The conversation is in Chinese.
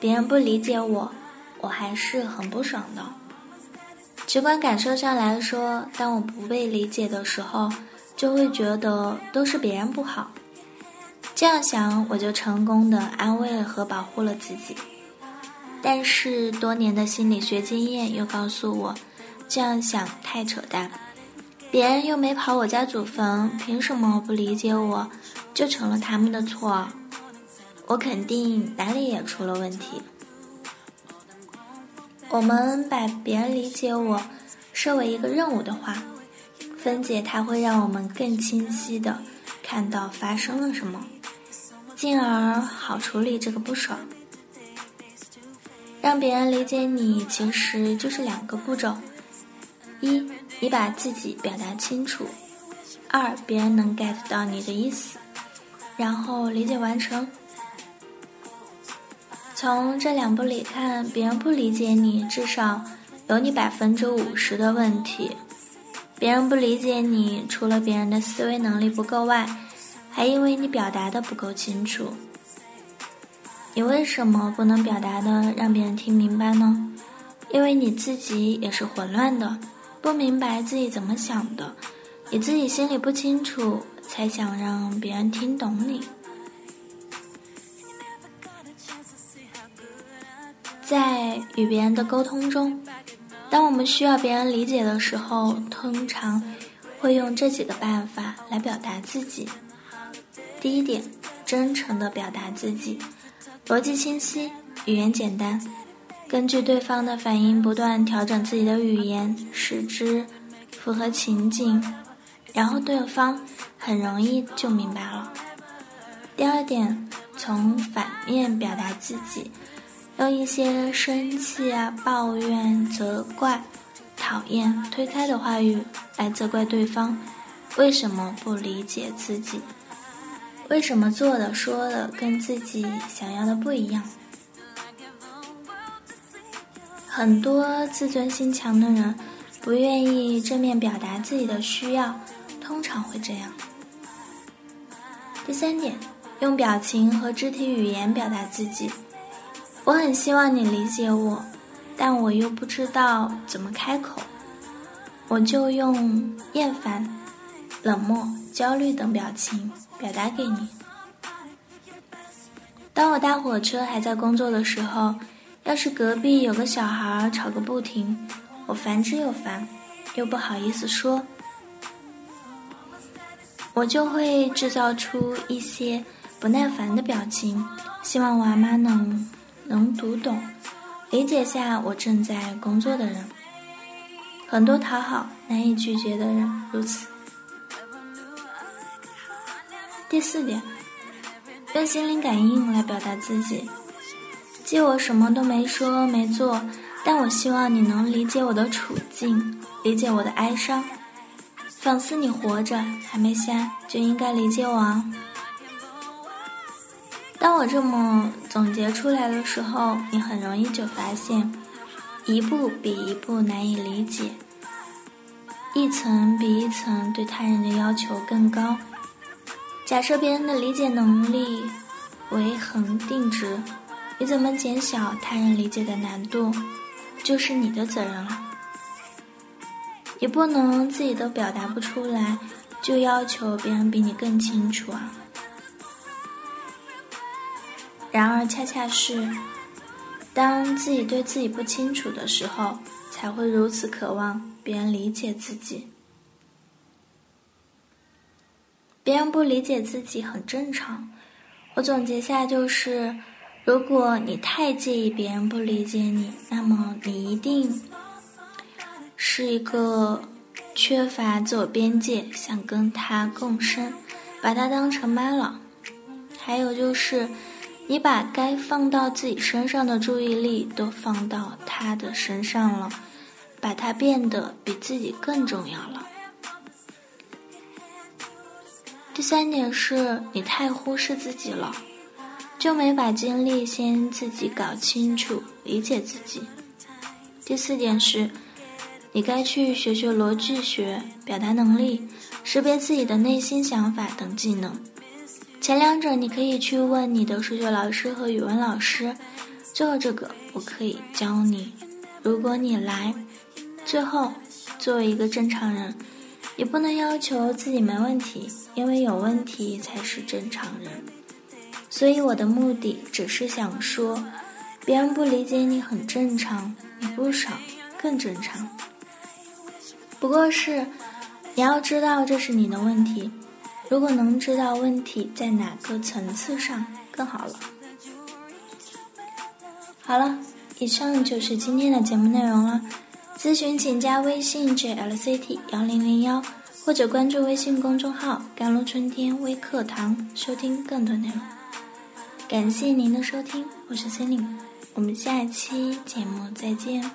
别人不理解我，我还是很不爽的。直观感受上来说，当我不被理解的时候，就会觉得都是别人不好。这样想，我就成功的安慰和保护了自己。但是多年的心理学经验又告诉我，这样想太扯淡。别人又没跑我家祖坟，凭什么不理解我，就成了他们的错？我肯定哪里也出了问题。我们把别人理解我设为一个任务的话，分解它会让我们更清晰的看到发生了什么，进而好处理这个不爽。让别人理解你，其实就是两个步骤：一，你把自己表达清楚；二，别人能 get 到你的意思，然后理解完成。从这两步里看，别人不理解你，至少有你百分之五十的问题。别人不理解你，除了别人的思维能力不够外，还因为你表达的不够清楚。你为什么不能表达的让别人听明白呢？因为你自己也是混乱的，不明白自己怎么想的，你自己心里不清楚，才想让别人听懂你。在与别人的沟通中，当我们需要别人理解的时候，通常会用这几个办法来表达自己。第一点，真诚地表达自己，逻辑清晰，语言简单，根据对方的反应不断调整自己的语言，使之符合情景，然后对方很容易就明白了。第二点，从反面表达自己。用一些生气啊、抱怨、责怪、讨厌、推开的话语来责怪对方，为什么不理解自己？为什么做的、说的跟自己想要的不一样？很多自尊心强的人不愿意正面表达自己的需要，通常会这样。第三点，用表情和肢体语言表达自己。我很希望你理解我，但我又不知道怎么开口，我就用厌烦、冷漠、焦虑等表情表达给你。当我搭火车还在工作的时候，要是隔壁有个小孩吵个不停，我烦之又烦，又不好意思说，我就会制造出一些不耐烦的表情，希望娃妈能。能读懂、理解下我正在工作的人，很多讨好、难以拒绝的人如此。第四点，用心灵感应来表达自己。即我什么都没说没做，但我希望你能理解我的处境，理解我的哀伤，仿似你活着还没瞎，就应该理解我啊。当我这么总结出来的时候，你很容易就发现，一步比一步难以理解，一层比一层对他人的要求更高。假设别人的理解能力为恒定值，你怎么减小他人理解的难度，就是你的责任了。你不能自己都表达不出来，就要求别人比你更清楚啊。然而，恰恰是当自己对自己不清楚的时候，才会如此渴望别人理解自己。别人不理解自己很正常。我总结下就是：如果你太介意别人不理解你，那么你一定是一个缺乏自我边界，想跟他共生，把他当成妈了。还有就是。你把该放到自己身上的注意力都放到他的身上了，把他变得比自己更重要了。第三点是你太忽视自己了，就没把精力先自己搞清楚、理解自己。第四点是，你该去学学逻辑学、表达能力、识别自己的内心想法等技能。前两者你可以去问你的数学老师和语文老师，最后这个我可以教你。如果你来，最后作为一个正常人，也不能要求自己没问题，因为有问题才是正常人。所以我的目的只是想说，别人不理解你很正常，你不少更正常。不过是你要知道这是你的问题。如果能知道问题在哪个层次上，更好了。好了，以上就是今天的节目内容了。咨询请加微信 jlct 幺零零幺，或者关注微信公众号“甘露春天微课堂”，收听更多内容。感谢您的收听，我是森林，我们下期节目再见。